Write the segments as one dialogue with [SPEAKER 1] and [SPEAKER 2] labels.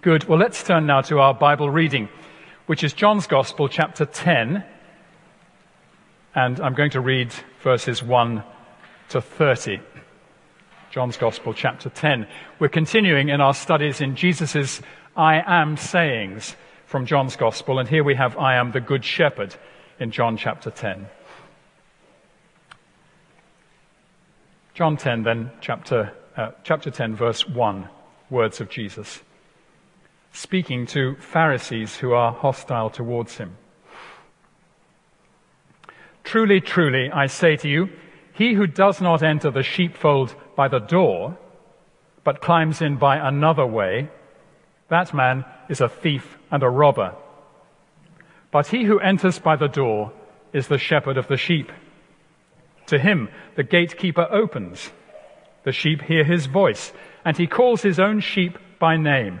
[SPEAKER 1] Good. Well, let's turn now to our Bible reading, which is John's Gospel, chapter 10. And I'm going to read verses 1 to 30. John's Gospel, chapter 10. We're continuing in our studies in Jesus' I am sayings from John's Gospel. And here we have I am the Good Shepherd in John chapter 10. John 10, then chapter, uh, chapter 10, verse 1, words of Jesus speaking to Pharisees who are hostile towards him. Truly, truly, I say to you, he who does not enter the sheepfold by the door, but climbs in by another way, that man is a thief and a robber. But he who enters by the door is the shepherd of the sheep. To him the gatekeeper opens. The sheep hear his voice, and he calls his own sheep by name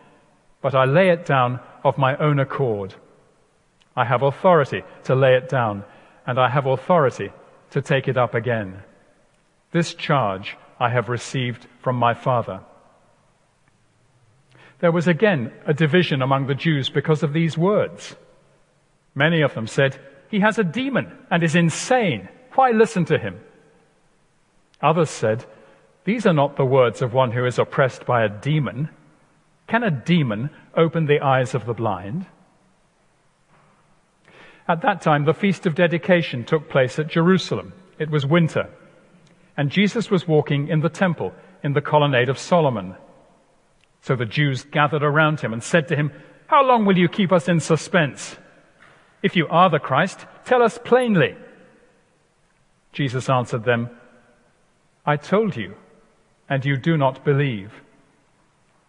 [SPEAKER 1] but I lay it down of my own accord. I have authority to lay it down, and I have authority to take it up again. This charge I have received from my Father. There was again a division among the Jews because of these words. Many of them said, He has a demon and is insane. Why listen to him? Others said, These are not the words of one who is oppressed by a demon. Can a demon open the eyes of the blind? At that time, the Feast of Dedication took place at Jerusalem. It was winter. And Jesus was walking in the temple in the colonnade of Solomon. So the Jews gathered around him and said to him, How long will you keep us in suspense? If you are the Christ, tell us plainly. Jesus answered them, I told you, and you do not believe.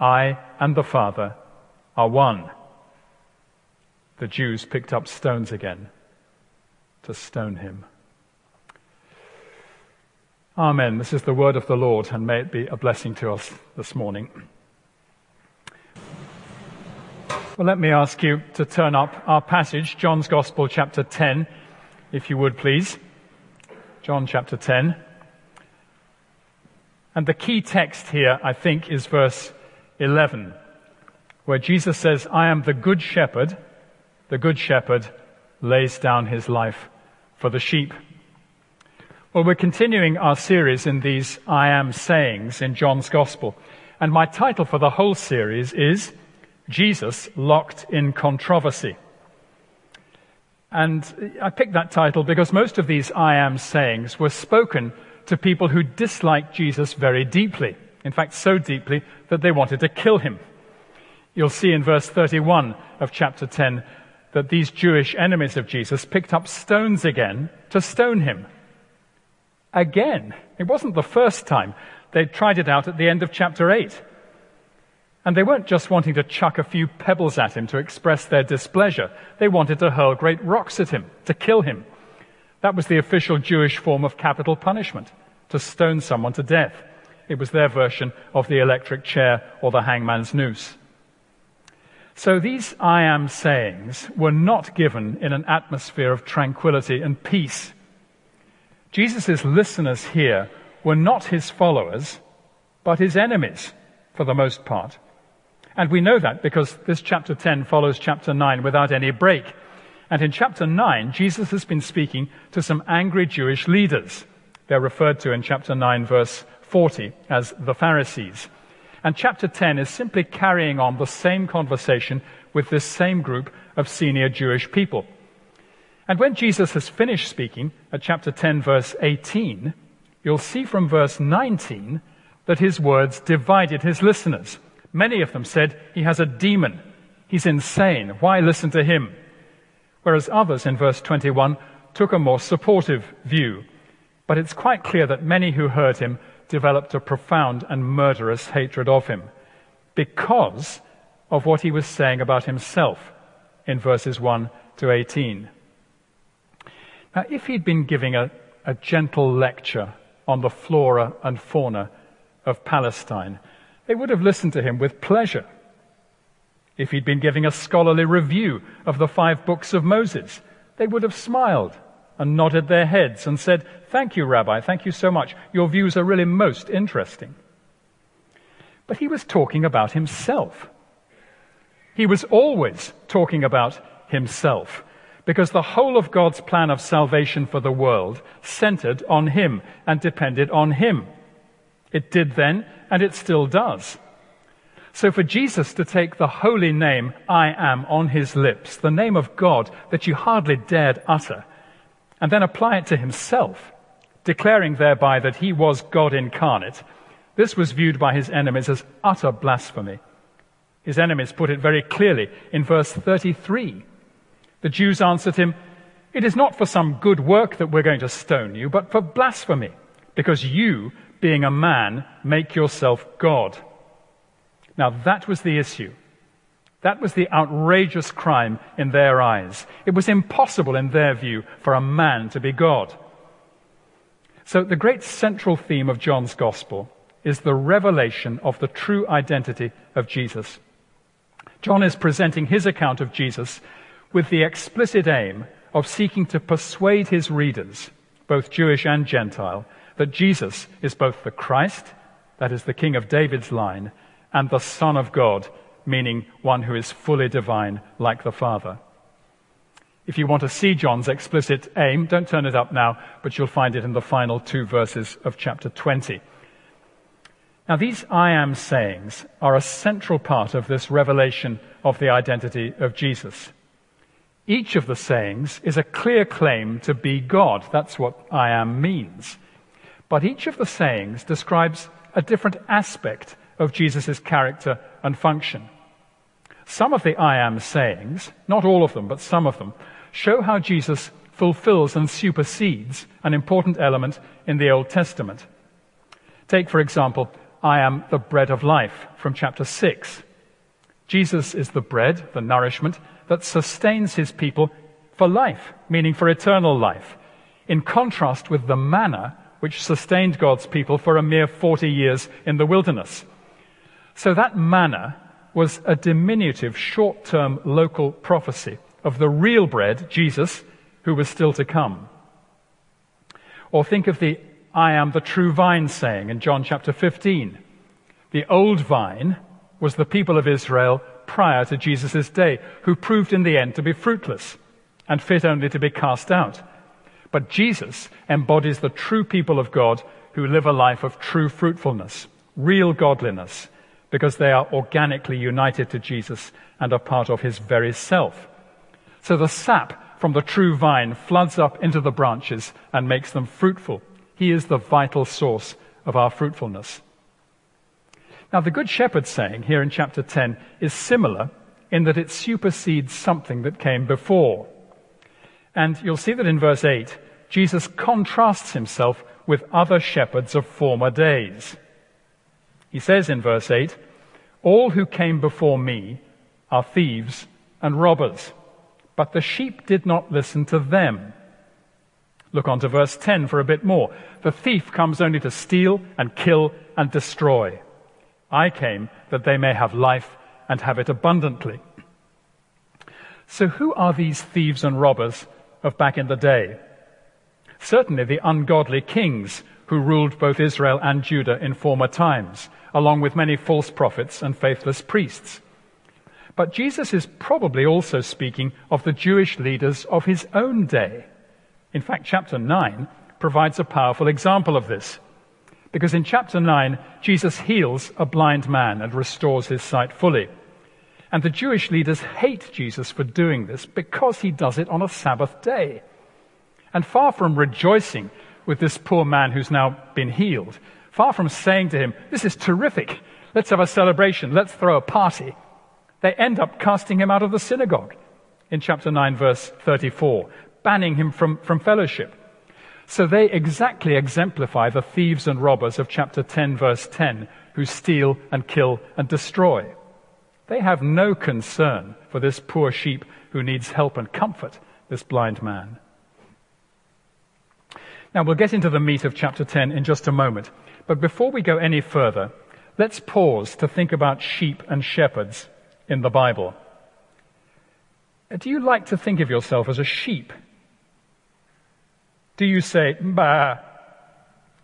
[SPEAKER 1] I and the Father are one the Jews picked up stones again to stone him. Amen. This is the word of the Lord, and may it be a blessing to us this morning. Well, let me ask you to turn up our passage, John's Gospel, chapter 10, if you would please. John chapter 10. And the key text here, I think, is verse 11, where Jesus says, I am the good shepherd the Good Shepherd lays down his life for the sheep. Well, we're continuing our series in these I am sayings in John's Gospel. And my title for the whole series is Jesus Locked in Controversy. And I picked that title because most of these I am sayings were spoken to people who disliked Jesus very deeply. In fact, so deeply that they wanted to kill him. You'll see in verse 31 of chapter 10 that these Jewish enemies of Jesus picked up stones again to stone him. Again. It wasn't the first time. They tried it out at the end of chapter 8. And they weren't just wanting to chuck a few pebbles at him to express their displeasure. They wanted to hurl great rocks at him, to kill him. That was the official Jewish form of capital punishment, to stone someone to death. It was their version of the electric chair or the hangman's noose. So these I am sayings were not given in an atmosphere of tranquility and peace. Jesus' listeners here were not his followers, but his enemies for the most part. And we know that because this chapter 10 follows chapter 9 without any break. And in chapter 9, Jesus has been speaking to some angry Jewish leaders. They're referred to in chapter 9 verse 40 as the Pharisees. And chapter 10 is simply carrying on the same conversation with this same group of senior Jewish people. And when Jesus has finished speaking at chapter 10 verse 18, you'll see from verse 19 that his words divided his listeners. Many of them said, he has a demon. He's insane. Why listen to him? Whereas others in verse 21 took a more supportive view. But it's quite clear that many who heard him developed a profound and murderous hatred of him because of what he was saying about himself in verses 1 to 18. Now, if he'd been giving a, a gentle lecture on the flora and fauna of Palestine, they would have listened to him with pleasure. If he'd been giving a scholarly review of the five books of Moses, they would have smiled and nodded their heads and said, Thank you, Rabbi, thank you so much. Your views are really most interesting. But he was talking about himself. He was always talking about himself because the whole of God's plan of salvation for the world centered on him and depended on him. It did then, and it still does. So for Jesus to take the holy name, I am, on his lips, the name of God that you hardly dared utter, and then apply it to himself, declaring thereby that he was God incarnate, this was viewed by his enemies as utter blasphemy. His enemies put it very clearly in verse 33. The Jews answered him, It is not for some good work that we're going to stone you, but for blasphemy, because you, being a man, make yourself God. Now that was the issue. That was the outrageous crime in their eyes. It was impossible in their view for a man to be God. So the great central theme of John's gospel is the revelation of the true identity of Jesus. John is presenting his account of Jesus with the explicit aim of seeking to persuade his readers, both Jewish and Gentile, that Jesus is both the Christ, that is the King of David's line, and the Son of God, meaning one who is fully divine like the Father. If you want to see John's explicit aim, don't turn it up now, but you'll find it in the final two verses of chapter 20. Now, these I am sayings are a central part of this revelation of the identity of Jesus. Each of the sayings is a clear claim to be God. That's what I am means. But each of the sayings describes a different aspect of Jesus' character and function. Some of the I am sayings, not all of them, but some of them, show how Jesus fulfills and supersedes an important element in the Old Testament. Take, for example, I am the bread of life from chapter 6. Jesus is the bread, the nourishment, that sustains his people for life, meaning for eternal life, in contrast with the manna which sustained God's people for a mere 40 years in the wilderness. So that manna was a diminutive, short term local prophecy of the real bread, Jesus, who was still to come. Or think of the I am the true vine saying in John chapter 15. The old vine was the people of Israel prior to Jesus' day, who proved in the end to be fruitless. and fit only to be cast out. But Jesus embodies the true people of God who live a life of true fruitfulness, real godliness, because they are organically united to Jesus and are part of his very self. So the sap from the true vine floods up into the branches and makes them fruitful. He is the vital source of our fruitfulness. Now, the Good Shepherd saying here in chapter 10 is similar in that it supersedes something that came before. And you'll see that in verse 8, Jesus contrasts himself with other shepherds of former days. He says in verse 8, All who came before me are thieves and robbers, but the sheep did not listen to them. Look on to verse 10 for a bit more. The thief comes only to steal and kill and destroy. I came that they may have life and have it abundantly. So, who are these thieves and robbers of back in the day? Certainly the ungodly kings who ruled both Israel and Judah in former times, along with many false prophets and faithless priests. But Jesus is probably also speaking of the Jewish leaders of his own day. In fact, chapter 9 provides a powerful example of this. Because in chapter 9, Jesus heals a blind man and restores his sight fully. And the Jewish leaders hate Jesus for doing this because he does it on a Sabbath day. And far from rejoicing with this poor man who's now been healed, far from saying to him, This is terrific, let's have a celebration, let's throw a party, they end up casting him out of the synagogue in chapter 9, verse 34, banning him from, from fellowship. So they exactly exemplify the thieves and robbers of chapter 10, verse 10, who steal and kill and destroy. They have no concern for this poor sheep who needs help and comfort, this blind man. Now, we'll get into the meat of chapter 10 in just a moment. But before we go any further, let's pause to think about sheep and shepherds in the Bible. Do you like to think of yourself as a sheep do you say, bah,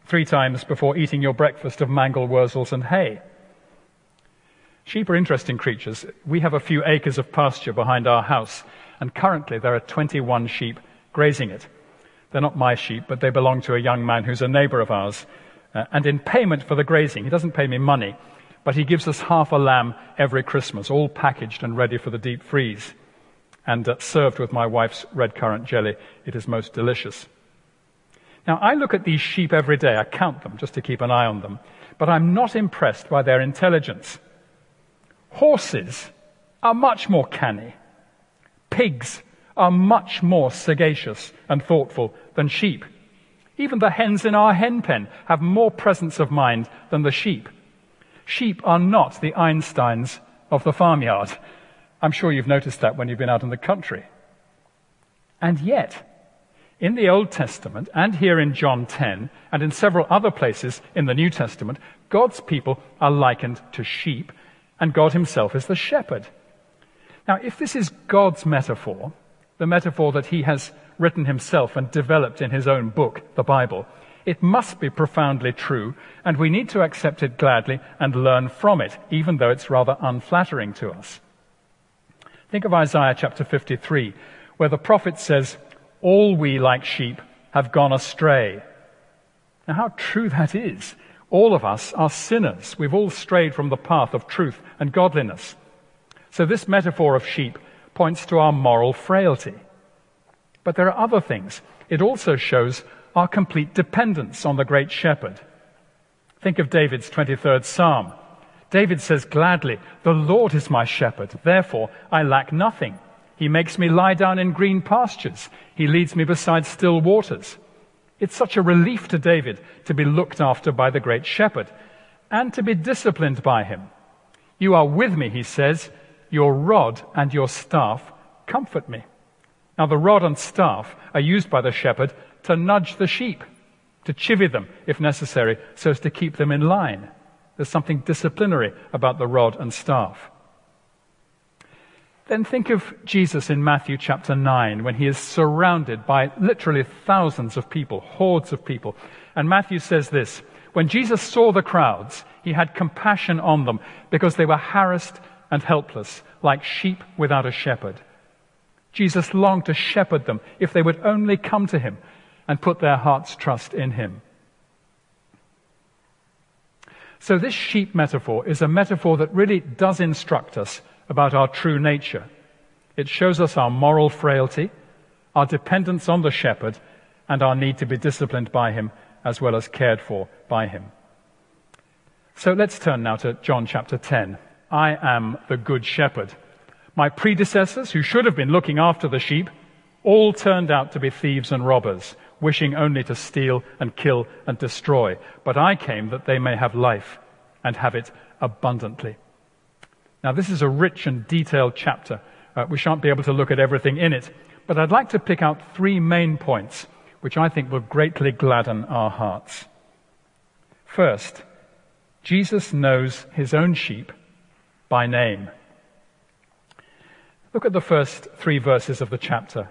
[SPEAKER 1] three times before eating your breakfast of mangel wurzels and hay? Sheep are interesting creatures. We have a few acres of pasture behind our house, and currently there are 21 sheep grazing it. They're not my sheep, but they belong to a young man who's a neighbor of ours. Uh, and in payment for the grazing, he doesn't pay me money, but he gives us half a lamb every Christmas, all packaged and ready for the deep freeze. And uh, served with my wife's red currant jelly, it is most delicious. Now, I look at these sheep every day. I count them just to keep an eye on them. But I'm not impressed by their intelligence. Horses are much more canny. Pigs are much more sagacious and thoughtful than sheep. Even the hens in our hen pen have more presence of mind than the sheep. Sheep are not the Einsteins of the farmyard. I'm sure you've noticed that when you've been out in the country. And yet, in the Old Testament and here in John 10 and in several other places in the New Testament, God's people are likened to sheep and God himself is the shepherd. Now, if this is God's metaphor, the metaphor that he has written himself and developed in his own book, the Bible, it must be profoundly true, and we need to accept it gladly and learn from it, even though it's rather unflattering to us. Think of Isaiah chapter 53, where the prophet says, all we, like sheep, have gone astray. Now, how true that is. All of us are sinners. We've all strayed from the path of truth and godliness. So, this metaphor of sheep points to our moral frailty. But there are other things. It also shows our complete dependence on the great shepherd. Think of David's 23rd Psalm. David says gladly, The Lord is my shepherd, therefore I lack nothing. He makes me lie down in green pastures. He leads me beside still waters. It's such a relief to David to be looked after by the great shepherd and to be disciplined by him. You are with me, he says. Your rod and your staff comfort me. Now, the rod and staff are used by the shepherd to nudge the sheep, to chivvy them if necessary, so as to keep them in line. There's something disciplinary about the rod and staff. Then think of Jesus in Matthew chapter 9 when he is surrounded by literally thousands of people, hordes of people. And Matthew says this When Jesus saw the crowds, he had compassion on them because they were harassed and helpless, like sheep without a shepherd. Jesus longed to shepherd them if they would only come to him and put their heart's trust in him. So this sheep metaphor is a metaphor that really does instruct us about our true nature. It shows us our moral frailty, our dependence on the shepherd, and our need to be disciplined by him as well as cared for by him. So let's turn now to John chapter 10. I am the good shepherd. My predecessors, who should have been looking after the sheep, all turned out to be thieves and robbers, wishing only to steal and kill and destroy. But I came that they may have life and have it abundantly. Now, this is a rich and detailed chapter. Uh, we shan't be able to look at everything in it, but I'd like to pick out three main points which I think will greatly gladden our hearts. First, Jesus knows his own sheep by name. Look at the first three verses of the chapter.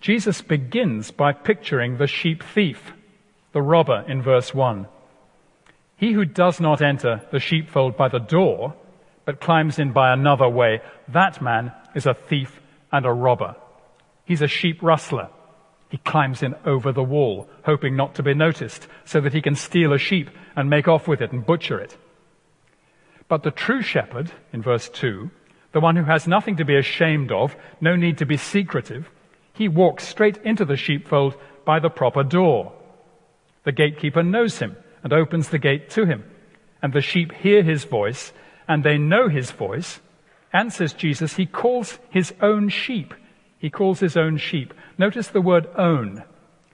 [SPEAKER 1] Jesus begins by picturing the sheep thief, the robber in verse 1. He who does not enter the sheepfold by the door, but climbs in by another way, that man is a thief and a robber. He's a sheep rustler. He climbs in over the wall, hoping not to be noticed, so that he can steal a sheep and make off with it and butcher it. But the true shepherd, in verse 2, the one who has nothing to be ashamed of, no need to be secretive, he walks straight into the sheepfold by the proper door. The gatekeeper knows him and opens the gate to him. And the sheep hear his voice, and they know his voice. And, says Jesus, he calls his own sheep. He calls his own sheep. Notice the word own.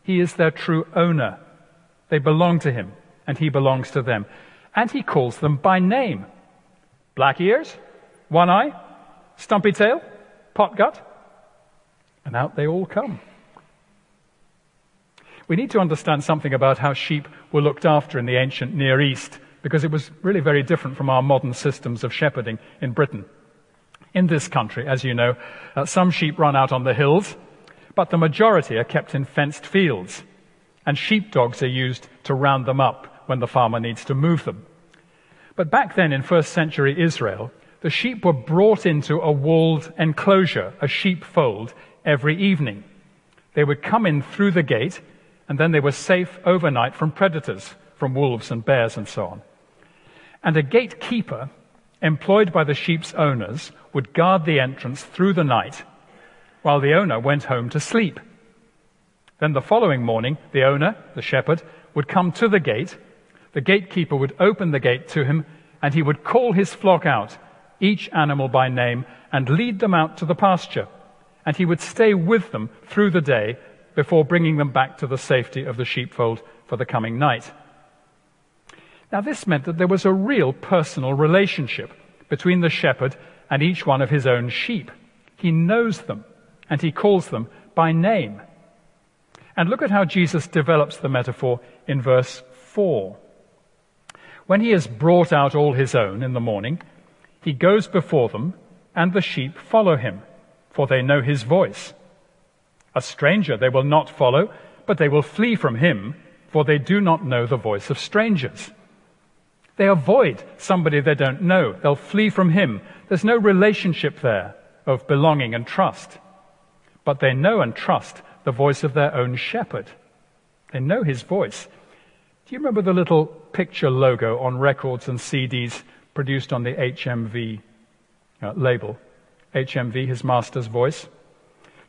[SPEAKER 1] He is their true owner. They belong to him, and he belongs to them. And he calls them by name. Black ears, one eye, stumpy tail, pot gut. And out they all come. We need to understand something about how sheep were looked after in the ancient Near East, because it was really very different from our modern systems of shepherding in Britain. In this country, as you know, uh, some sheep run out on the hills, but the majority are kept in fenced fields, and sheepdogs are used to round them up when the farmer needs to move them. But back then in first century Israel, the sheep were brought into a walled enclosure, a sheepfold, every evening. They would come in through the gate, and then they were safe overnight from predators, from wolves and bears and so on. And a gatekeeper, employed by the sheep's owners, would guard the entrance through the night while the owner went home to sleep. Then the following morning, the owner, the shepherd, would come to the gate. The gatekeeper would open the gate to him, and he would call his flock out, each animal by name, and lead them out to the pasture and he would stay with them through the day before bringing them back to the safety of the sheepfold for the coming night. Now, this meant that there was a real personal relationship between the shepherd and each one of his own sheep. He knows them and he calls them by name. And look at how Jesus develops the metaphor in verse 4. When he has brought out all his own in the morning, he goes before them, and the sheep follow him for they know his voice. A stranger they will not follow, but they will flee from him, for they do not know the voice of strangers. They avoid somebody they don't know. They'll flee from him. There's no relationship there of belonging and trust. But they know and trust the voice of their own shepherd. They know his voice. Do you remember the little picture logo on records and CDs produced on the HMV uh, label? HMV, his master's voice.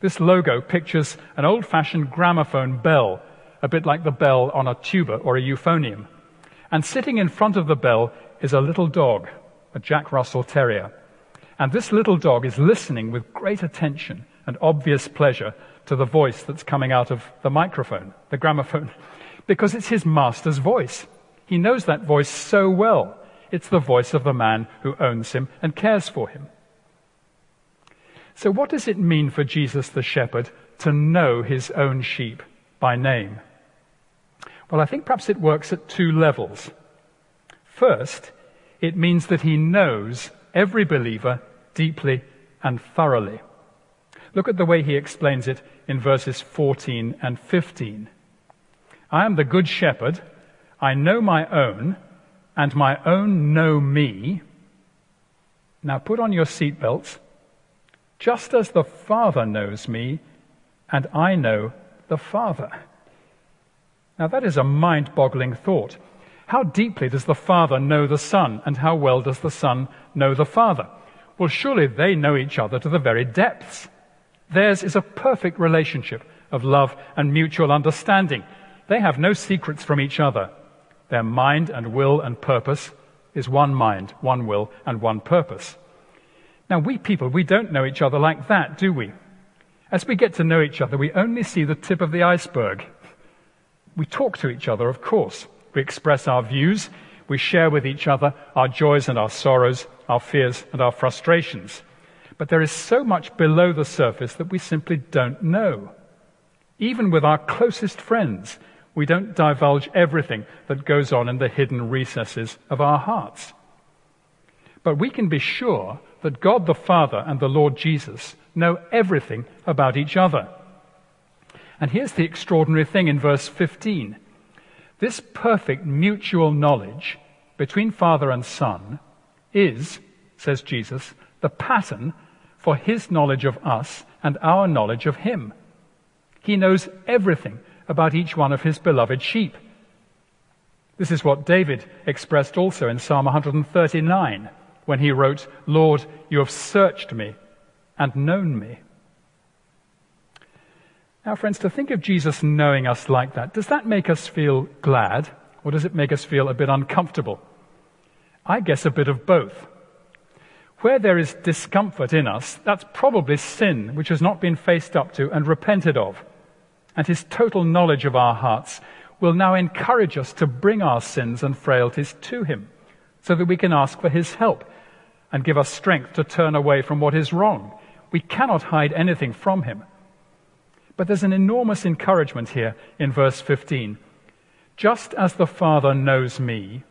[SPEAKER 1] This logo pictures an old fashioned gramophone bell, a bit like the bell on a tuba or a euphonium. And sitting in front of the bell is a little dog, a Jack Russell Terrier. And this little dog is listening with great attention and obvious pleasure to the voice that's coming out of the microphone, the gramophone, because it's his master's voice. He knows that voice so well. It's the voice of the man who owns him and cares for him. So, what does it mean for Jesus the shepherd to know his own sheep by name? Well, I think perhaps it works at two levels. First, it means that he knows every believer deeply and thoroughly. Look at the way he explains it in verses 14 and 15. I am the good shepherd. I know my own, and my own know me. Now put on your seatbelts just as the Father knows me, and I know the Father. Now, that is a mind boggling thought. How deeply does the Father know the Son, and how well does the Son know the Father? Well, surely they know each other to the very depths. Theirs is a perfect relationship of love and mutual understanding. They have no secrets from each other. Their mind and will and purpose is one mind, one will, and one purpose. Now, we people, we don't know each other like that, do we? As we get to know each other, we only see the tip of the iceberg. We talk to each other, of course. We express our views. We share with each other our joys and our sorrows, our fears and our frustrations. But there is so much below the surface that we simply don't know. Even with our closest friends, we don't divulge everything that goes on in the hidden recesses of our hearts. But we can be sure that God the Father and the Lord Jesus know everything about each other. And here's the extraordinary thing in verse 15. This perfect mutual knowledge between Father and Son is, says Jesus, the pattern for his knowledge of us and our knowledge of him. He knows everything about each one of his beloved sheep. This is what David expressed also in Psalm 139 when he wrote, Lord, you have searched me and known me. Now, friends, to think of Jesus knowing us like that, does that make us feel glad or does it make us feel a bit uncomfortable? I guess a bit of both. Where there is discomfort in us, that's probably sin which has not been faced up to and repented of. And his total knowledge of our hearts will now encourage us to bring our sins and frailties to him so that we can ask for his help and give us strength to turn away from what is wrong. We cannot hide anything from him. But there's an enormous encouragement here in verse 15. Just as the Father knows me,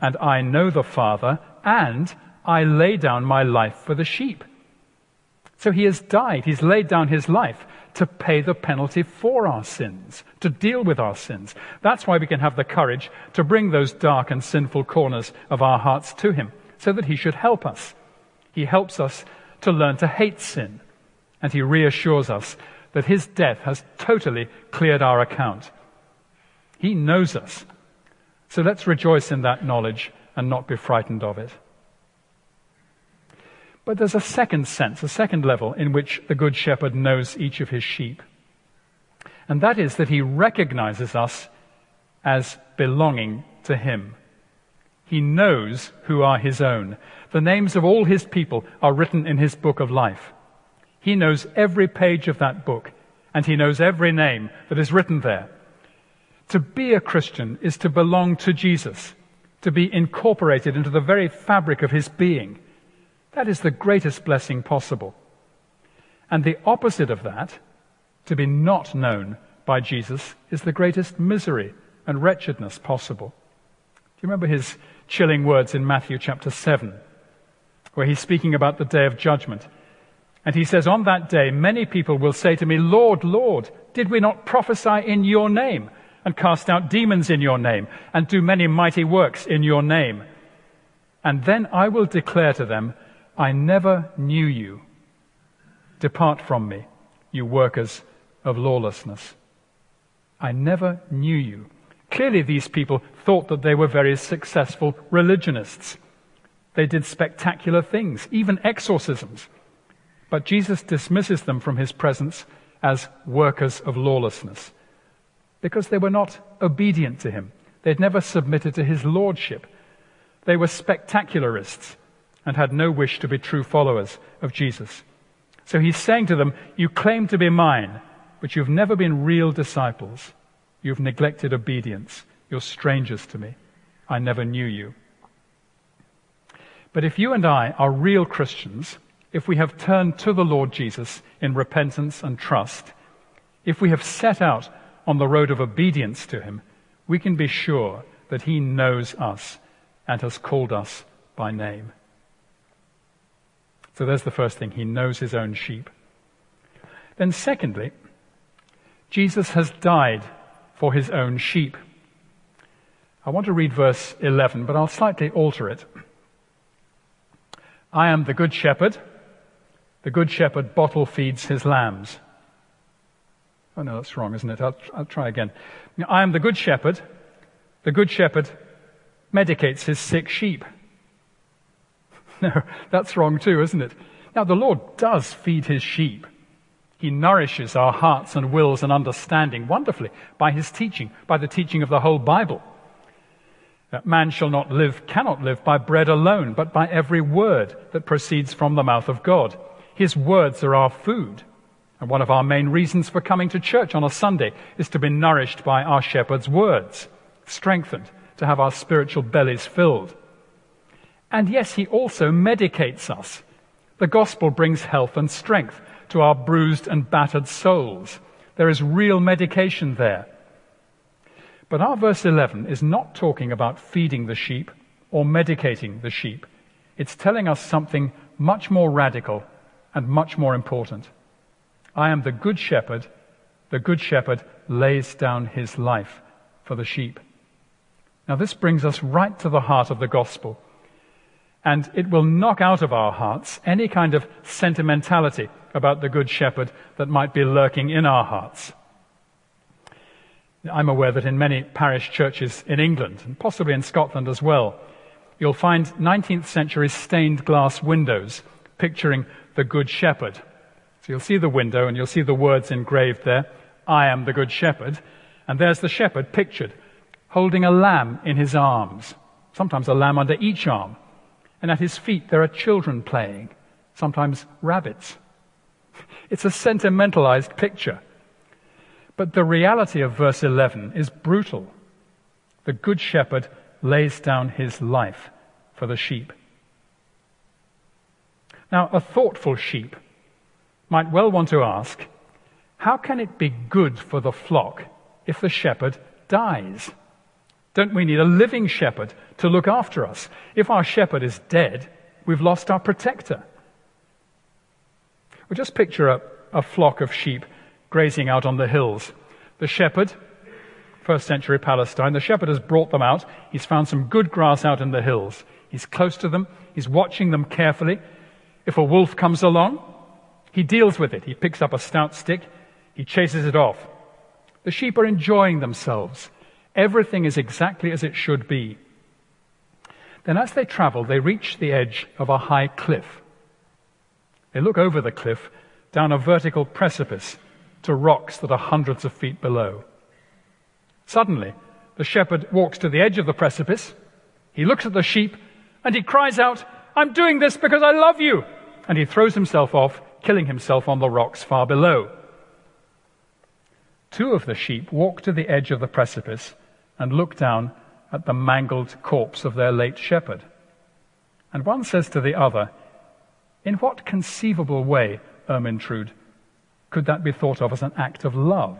[SPEAKER 1] and I know the Father, and I lay down my life for the sheep. So he has died. He's laid down his life to pay the penalty for our sins, to deal with our sins. That's why we can have the courage to bring those dark and sinful corners of our hearts to him so that he should help us. He helps us to learn to hate sin, and he reassures us that his death has totally cleared our account. He knows us. So let's rejoice in that knowledge and not be frightened of it. But there's a second sense, a second level in which the Good Shepherd knows each of his sheep. And that is that he recognizes us as belonging to him. He knows who are his own. The names of all his people are written in his book of life. He knows every page of that book, and he knows every name that is written there. To be a Christian is to belong to Jesus, to be incorporated into the very fabric of his being. That is the greatest blessing possible. And the opposite of that, to be not known by Jesus, is the greatest misery and wretchedness possible. Do you remember his chilling words in Matthew chapter 7, where he's speaking about the day of judgment. And he says, On that day, many people will say to me, Lord, Lord, did we not prophesy in your name and cast out demons in your name and do many mighty works in your name? And then I will declare to them, I never knew you. Depart from me, you workers of lawlessness. I never knew you. Clearly, these people thought that they were very successful religionists. They did spectacular things, even exorcisms. But Jesus dismisses them from his presence as workers of lawlessness because they were not obedient to him. They'd never submitted to his lordship. They were spectacularists and had no wish to be true followers of Jesus. So he's saying to them, You claim to be mine, but you've never been real disciples. You've neglected obedience. You're strangers to me. I never knew you. But if you and I are real Christians, if we have turned to the Lord Jesus in repentance and trust, if we have set out on the road of obedience to Him, we can be sure that He knows us and has called us by name. So there's the first thing. He knows His own sheep. Then, secondly, Jesus has died for his own sheep. I want to read verse 11, but I'll slightly alter it. I am the good shepherd. The good shepherd bottle feeds his lambs. Oh no, that's wrong, isn't it? I'll, I'll try again. I am the good shepherd. The good shepherd medicates his sick sheep. No, that's wrong too, isn't it? Now, the Lord does feed his sheep. He nourishes our hearts and wills and understanding wonderfully by his teaching, by the teaching of the whole Bible. That man shall not live, cannot live by bread alone, but by every word that proceeds from the mouth of God. His words are our food. And one of our main reasons for coming to church on a Sunday is to be nourished by our shepherd's words, strengthened, to have our spiritual bellies filled. And yes, he also medicates us. The gospel brings health and strength to our bruised and battered souls. There is real medication there. But our verse 11 is not talking about feeding the sheep or medicating the sheep. It's telling us something much more radical and much more important. I am the good shepherd. The good shepherd lays down his life for the sheep. Now, this brings us right to the heart of the gospel. And it will knock out of our hearts any kind of sentimentality about the Good Shepherd that might be lurking in our hearts. I'm aware that in many parish churches in England, and possibly in Scotland as well, you'll find 19th century stained glass windows picturing the Good Shepherd. So you'll see the window and you'll see the words engraved there I am the Good Shepherd. And there's the shepherd pictured holding a lamb in his arms, sometimes a lamb under each arm. And at his feet there are children playing, sometimes rabbits. It's a sentimentalized picture. But the reality of verse 11 is brutal. The good shepherd lays down his life for the sheep. Now, a thoughtful sheep might well want to ask, how can it be good for the flock if the shepherd dies? Don't we need a living shepherd to look after us? If our shepherd is dead, we've lost our protector. Well, just picture a, a flock of sheep grazing out on the hills. The shepherd, first century Palestine, the shepherd has brought them out. He's found some good grass out in the hills. He's close to them. He's watching them carefully. If a wolf comes along, he deals with it. He picks up a stout stick. He chases it off. The sheep are enjoying themselves. Everything is exactly as it should be. Then, as they travel, they reach the edge of a high cliff. They look over the cliff down a vertical precipice to rocks that are hundreds of feet below. Suddenly, the shepherd walks to the edge of the precipice. He looks at the sheep and he cries out, I'm doing this because I love you. And he throws himself off, killing himself on the rocks far below. Two of the sheep walk to the edge of the precipice and look down at the mangled corpse of their late shepherd. And one says to the other, In what conceivable way, Ermintrude, could that be thought of as an act of love?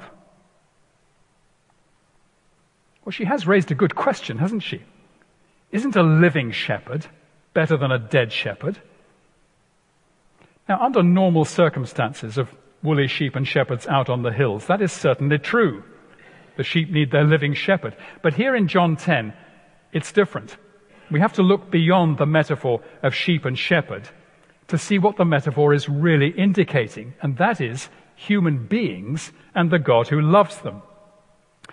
[SPEAKER 1] Well, she has raised a good question, hasn't she? Isn't a living shepherd better than a dead shepherd? Now, under normal circumstances of woolly sheep and shepherds out on the hills, that is certainly true. The sheep need their living shepherd. But here in John 10, it's different. We have to look beyond the metaphor of sheep and shepherd to see what the metaphor is really indicating, and that is human beings and the God who loves them.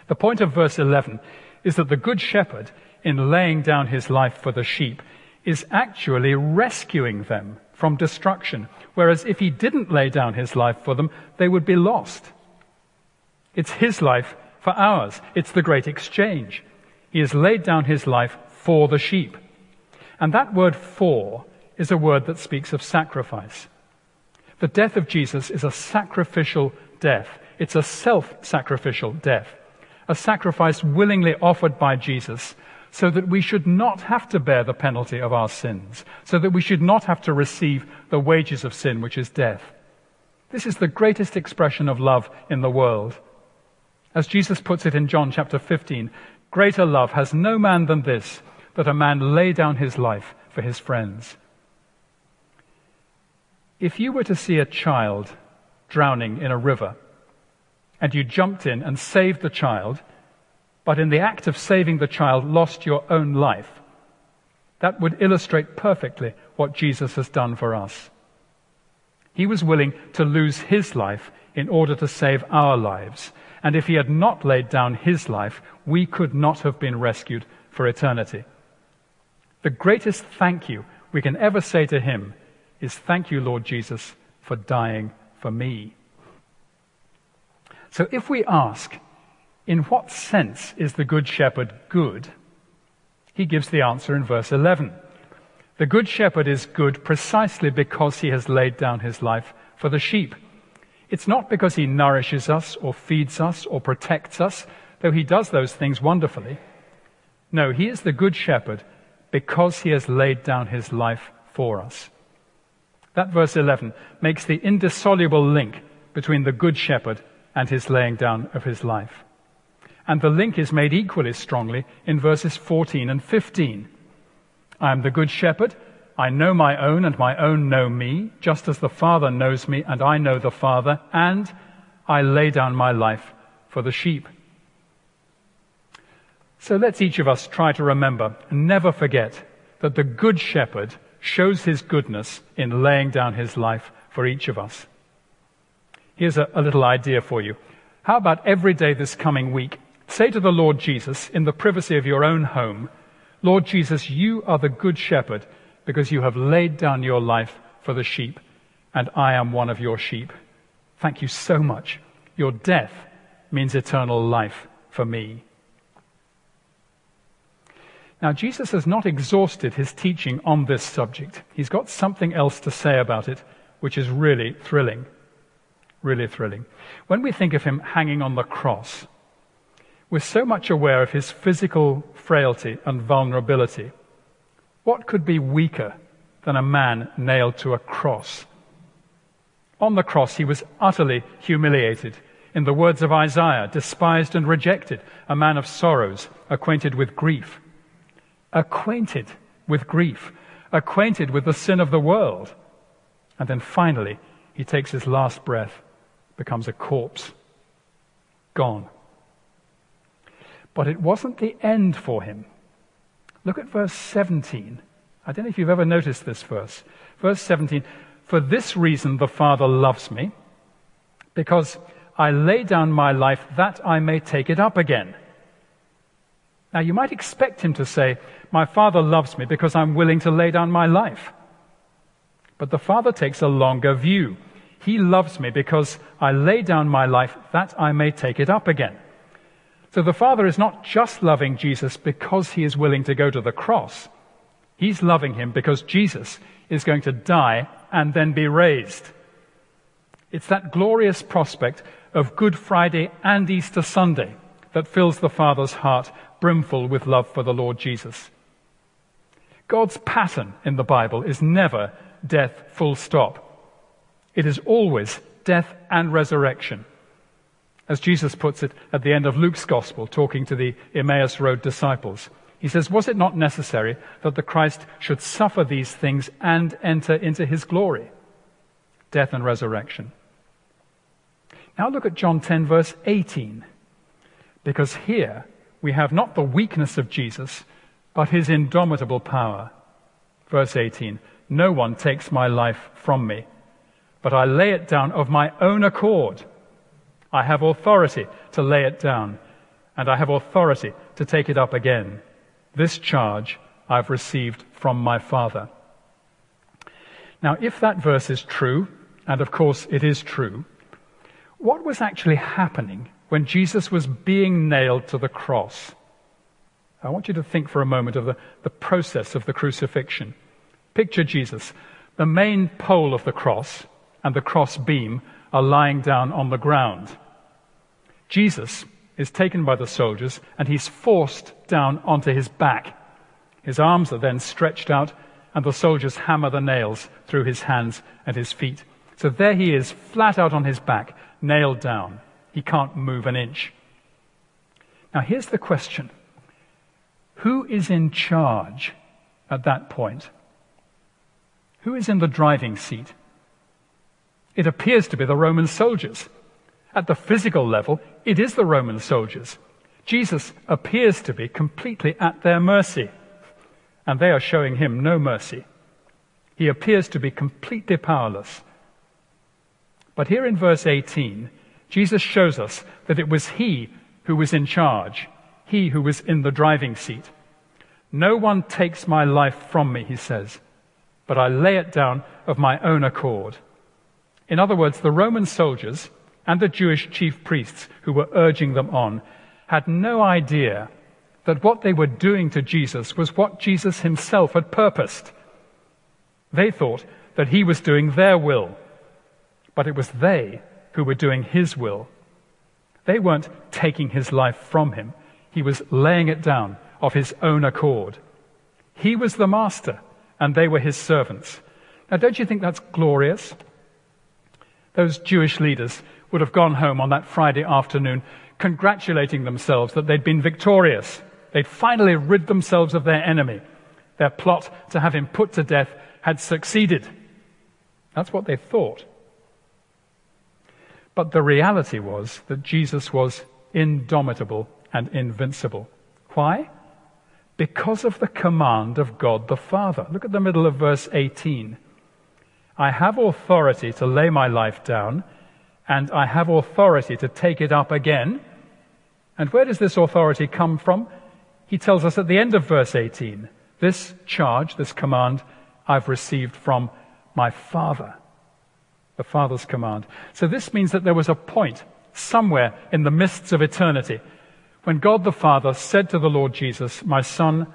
[SPEAKER 1] The point of verse 11 is that the good shepherd, in laying down his life for the sheep, is actually rescuing them from destruction, whereas if he didn't lay down his life for them, they would be lost. It's his life for ours. It's the great exchange. He has laid down his life for the sheep. And that word for is a word that speaks of sacrifice. The death of Jesus is a sacrificial death. It's a self-sacrificial death. A sacrifice willingly offered by Jesus so that we should not have to bear the penalty of our sins, so that we should not have to receive the wages of sin, which is death. This is the greatest expression of love in the world. As Jesus puts it in John chapter 15, greater love has no man than this, that a man lay down his life for his friends. If you were to see a child drowning in a river, and you jumped in and saved the child, but in the act of saving the child lost your own life, that would illustrate perfectly what Jesus has done for us. He was willing to lose his life in order to save our lives. And if he had not laid down his life, we could not have been rescued for eternity. The greatest thank you we can ever say to him is thank you, Lord Jesus, for dying for me. So if we ask, in what sense is the Good Shepherd good? He gives the answer in verse 11. The Good Shepherd is good precisely because he has laid down his life for the sheep. It's not because he nourishes us or feeds us or protects us, though he does those things wonderfully. No, he is the Good Shepherd because he has laid down his life for us. That verse 11 makes the indissoluble link between the Good Shepherd and his laying down of his life. And the link is made equally strongly in verses 14 and 15. I am the Good Shepherd. I know my own, and my own know me, just as the Father knows me, and I know the Father, and I lay down my life for the sheep. So let's each of us try to remember and never forget that the Good Shepherd shows his goodness in laying down his life for each of us. Here's a, a, little idea for you. How about every day this coming week, say to the Lord Jesus in the privacy of your own home, Lord Jesus, you are the Good Shepherd because you have laid down your life for the sheep, and I am one of your sheep. Thank you so much. Your death means eternal life for me. Now, Jesus has not exhausted his teaching on this subject. He's got something else to say about it, which is really thrilling. Really thrilling. When we think of him hanging on the cross, we're so much aware of his physical frailty and vulnerability what could be weaker than a man nailed to a cross? On the cross, he was utterly humiliated. In the words of Isaiah, despised and rejected, a man of sorrows, acquainted with grief. Acquainted with grief, acquainted with the sin of the world. And then finally, he takes his last breath, becomes a corpse. Gone. But it wasn't the end for him. Look at verse 17. I don't know if you've ever noticed this verse. Verse 17 For this reason the Father loves me, because I lay down my life that I may take it up again. Now you might expect him to say, My Father loves me because I'm willing to lay down my life. But the Father takes a longer view. He loves me because I lay down my life that I may take it up again. So the Father is not just loving Jesus because he is willing to go to the cross. He's loving him because Jesus is going to die and then be raised. It's that glorious prospect of Good Friday and Easter Sunday that fills the Father's heart brimful with love for the Lord Jesus. God's pattern in the Bible is never death full stop. It is always death and resurrection as Jesus puts it at the end of Luke's gospel, talking to the Emmaus Road disciples. He says, Was it not necessary that the Christ should suffer these things and enter into his glory? Death and resurrection. Now look at John 10, verse 18. Because here we have not the weakness of Jesus, but his indomitable power. Verse 18 No one takes my life from me, but I lay it down of my own accord. I have authority to lay it down, and I have authority to take it up again. This charge I've received from my Father. Now, if that verse is true, and of course it is true, what was actually happening when Jesus was being nailed to the cross? I want you to think for a moment of the, the process of the crucifixion. Picture Jesus. The main pole of the cross and the cross beam are lying down on the ground. Jesus is taken by the soldiers and he's forced down onto his back. His arms are then stretched out and the soldiers hammer the nails through his hands and his feet. So there he is, flat out on his back, nailed down. He can't move an inch. Now here's the question. Who is in charge at that point? Who is in the driving seat? It appears to be the Roman soldiers. At the physical level, it is the Roman soldiers. Jesus appears to be completely at their mercy, and they are showing him no mercy. He appears to be completely powerless. But here in verse 18, Jesus shows us that it was he who was in charge, he who was in the driving seat. No one takes my life from me, he says, but I lay it down of my own accord. In other words, the Roman soldiers and the Jewish chief priests who were urging them on had no idea that what they were doing to Jesus was what Jesus himself had purposed. They thought that he was doing their will, but it was they who were doing his will. They weren't taking his life from him, he was laying it down of his own accord. He was the master, and they were his servants. Now, don't you think that's glorious? Those Jewish leaders would have gone home on that Friday afternoon congratulating themselves that they'd been victorious. They'd finally rid themselves of their enemy. Their plot to have him put to death had succeeded. That's what they thought. But the reality was that Jesus was indomitable and invincible. Why? Because of the command of God the Father. Look at the middle of verse 18. I have authority to lay my life down, and I have authority to take it up again. And where does this authority come from? He tells us at the end of verse 18 this charge, this command, I've received from my Father the Father's command. So this means that there was a point somewhere in the mists of eternity when God the Father said to the Lord Jesus, My Son,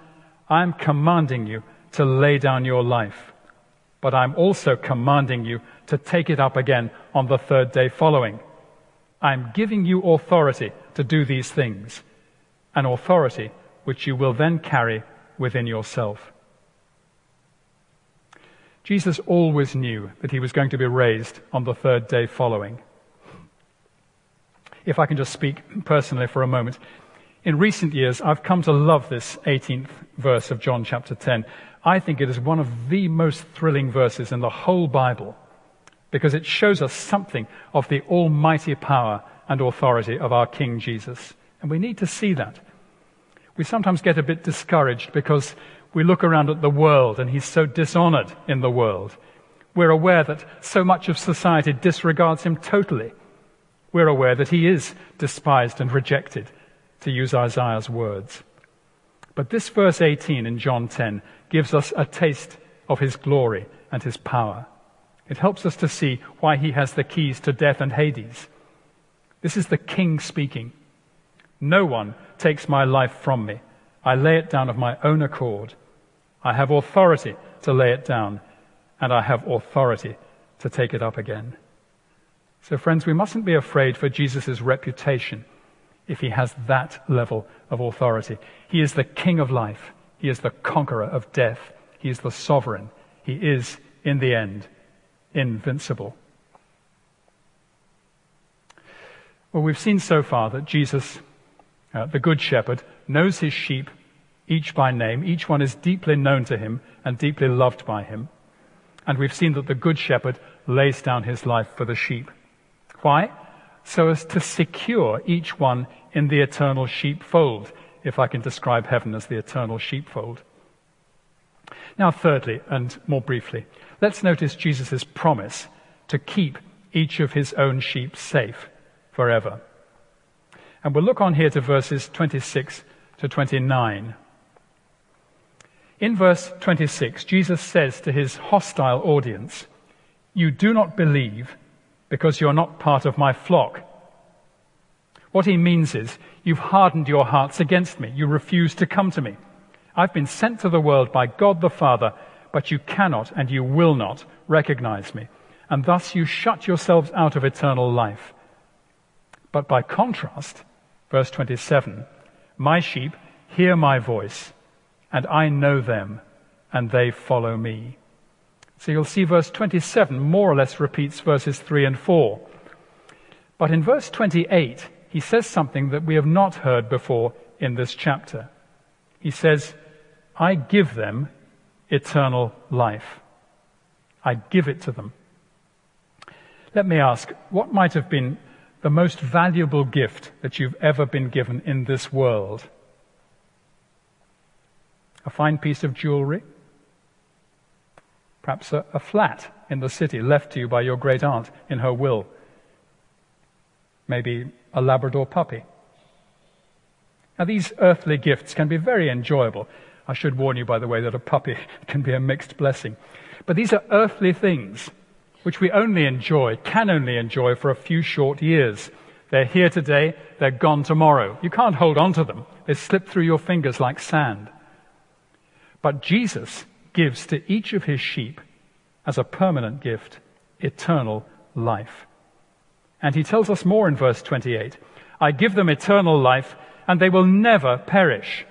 [SPEAKER 1] I am commanding you to lay down your life, but I'm also commanding you to take it up again on the third day following. I'm giving you authority to do these things, an authority which you will then carry within yourself. Jesus always knew that he was going to be raised on the third day following. If I can just speak personally for a moment. In recent years, I've come to love this 18th verse of John chapter 10. I think it is one of the most thrilling verses in the whole Bible because it shows us something of the almighty power and authority of our King Jesus. And we need to see that. We sometimes get a bit discouraged because we look around at the world and he's so dishonored in the world. We're aware that so much of society disregards him totally. We're aware that he is despised and rejected, to use Isaiah's words. But this verse 18 in John 10 gives us a taste of his glory and his power. It helps us to see why he has the keys to death and Hades. This is the king speaking. No one takes my life from me. I lay it down of my own accord. I have authority to lay it down, and I have authority to take it up again. So, friends, we mustn't be afraid for Jesus' reputation if he has that level of authority. He is the king of life, he is the conqueror of death, he is the sovereign, he is, in the end, invincible. Well, we've seen so far that Jesus, uh, the Good Shepherd, knows his sheep each by name. Each one is deeply known to him and deeply loved by him. And we've seen that the Good Shepherd lays down his life for the sheep. Why? So as to secure each one in the eternal sheepfold, if I can describe heaven as the eternal sheepfold. Now, thirdly, and more briefly, let's notice Jesus' promise to keep each of his own sheep safe forever. And we'll look on here to verses 26 to 29. In verse 26, Jesus says to his hostile audience, You do not believe because you're not part of my flock. What he means is, You've hardened your hearts against me. You refuse to come to me. I've been sent to the world by God the Father, but you cannot and you will not recognize me. And thus you shut yourselves out of eternal life. But by contrast, verse 27, my sheep hear my voice and I know them, and they follow me. So you'll see verse 27 more or less repeats verses 3 and 4. But in verse 28, he says something that we have not heard before in this chapter. He says, I give them eternal life. I give it to them. Let me ask, what might have been the most valuable gift that you've ever been given in this world? a fine piece of jewelry, perhaps a, a flat in the city left to you by your great aunt in her will. Maybe a Labrador puppy. Now, these earthly gifts can be very enjoyable. I should warn you, by the way, that a puppy can be a mixed blessing. But these are earthly things which we only enjoy, can only enjoy for a few short years. They're here today, they're gone tomorrow. You can't hold on to them. They slip through your fingers like sand. But Jesus gives to each of his sheep, as a permanent gift, eternal life. And he tells us more in verse 28 I give them eternal life, and they will never perish.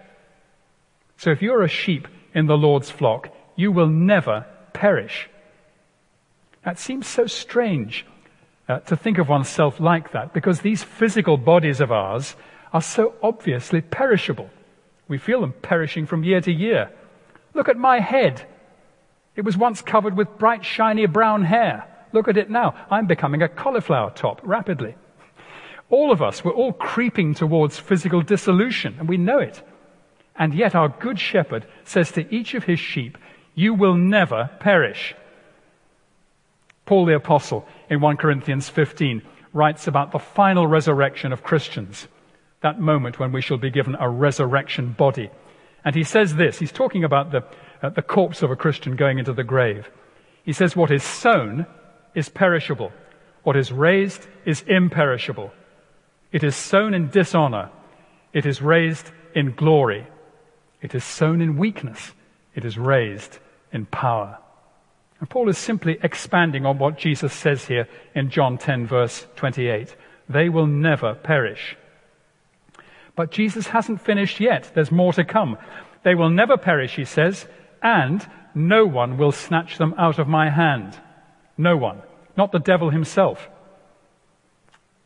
[SPEAKER 1] So if you're a sheep in the Lord's flock, you will never perish. That seems so strange uh, to think of oneself like that because these physical bodies of ours are so obviously perishable. We feel them perishing from year to year. Look at my head. It was once covered with bright, shiny brown hair. Look at it now. I'm becoming a cauliflower top rapidly. All of us, we're all creeping towards physical dissolution, and we know it. And yet our good shepherd says to each of his sheep, You will never perish. Paul the Apostle in 1 Corinthians 15 writes about the final resurrection of Christians, that moment when we shall be given a resurrection body. And he says this he's talking about the, uh, the corpse of a Christian going into the grave. He says, What is sown is perishable, what is raised is imperishable. It is sown in dishonor, it is raised in glory. It is sown in weakness, it is raised in power. And Paul is simply expanding on what Jesus says here in John 10, verse 28. They will never perish. But Jesus hasn't finished yet. There's more to come. They will never perish, he says, and no one will snatch them out of my hand. No one. Not the devil himself.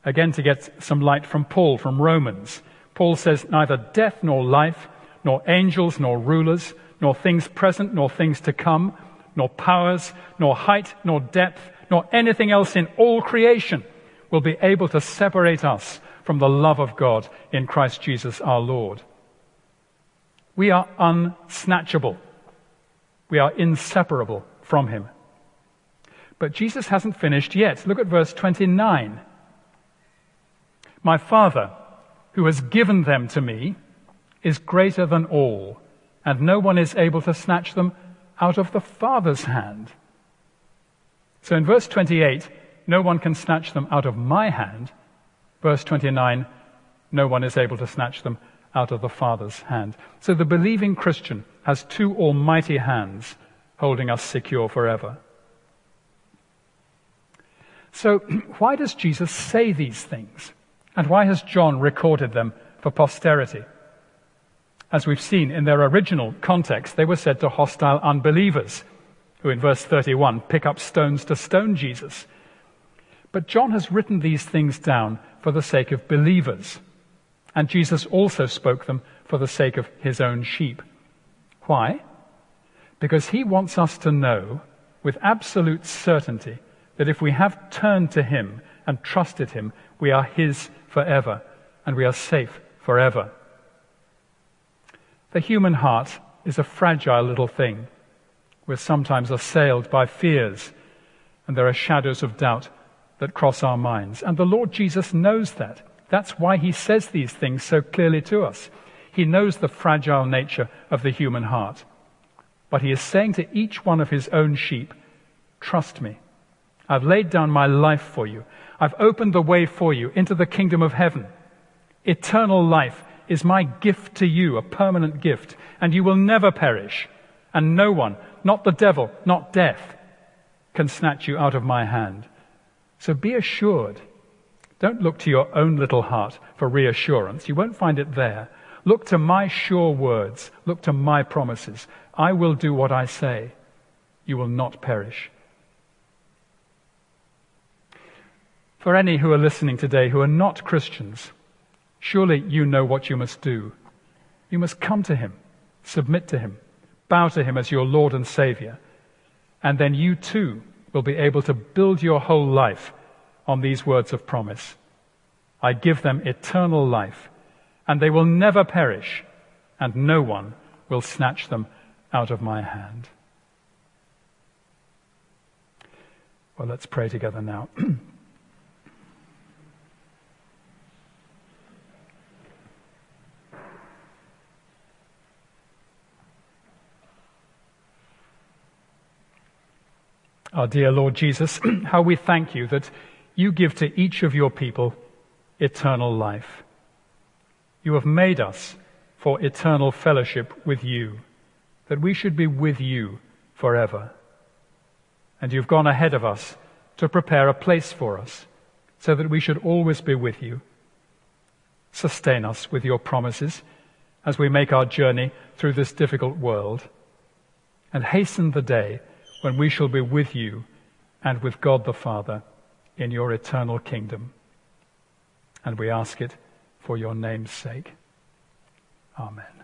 [SPEAKER 1] Again, to get some light from Paul from Romans. Paul says, neither death nor life, nor angels nor rulers, nor things present nor things to come, nor powers, nor height, nor depth, nor anything else in all creation will be able to separate us from the love of God in Christ Jesus our Lord. We are unsnatchable. We are inseparable from Him. But Jesus hasn't finished yet. Look at verse 29. My Father, who has given them to me, is greater than all, and no one is able to snatch them out of the Father's hand. So in verse 28, no one can snatch them out of my hand. Verse 29, no one is able to snatch them out of the Father's hand. So the believing Christian has two almighty hands holding us secure forever. So, why does Jesus say these things? And why has John recorded them for posterity? As we've seen in their original context, they were said to hostile unbelievers, who in verse 31 pick up stones to stone Jesus. But John has written these things down for the sake of believers. And Jesus also spoke them for the sake of his own sheep. Why? Because he wants us to know with absolute certainty that if we have turned to him and trusted him, we are his forever and we are safe forever. The human heart is a fragile little thing. We're sometimes assailed by fears, and there are shadows of doubt that cross our minds. And the Lord Jesus knows that. That's why he says these things so clearly to us. He knows the fragile nature of the human heart. But he is saying to each one of his own sheep, Trust me. I've laid down my life for you. I've opened the way for you into the kingdom of heaven. Eternal life is my gift to you, a permanent gift, and you will never perish. And no one, not the devil, not death, can snatch you out of my hand. So be assured. Don't look to your own little heart for reassurance. You won't find it there. Look to my sure words. Look to my promises. I will do what I say. You will not perish. For any who are listening today who are not Christians, Surely you know what you must do. You must come to Him, submit to Him, bow to Him as your Lord and Savior, and then you too will be able to build your whole life on these words of promise. I give them eternal life, and they will never perish, and no one will snatch them out of my hand. Well, let's pray together now. Our dear Lord Jesus, how we thank you that you give to each of your people eternal life. You have made us for eternal fellowship with you, that we should be with you forever. And you've gone ahead of us to prepare a place for us, so that we should always be with you. Sustain us with your promises as we make our journey through this difficult world, and hasten the day when we shall be with you and with God the Father in your eternal kingdom. And we ask it for your name's sake. Amen.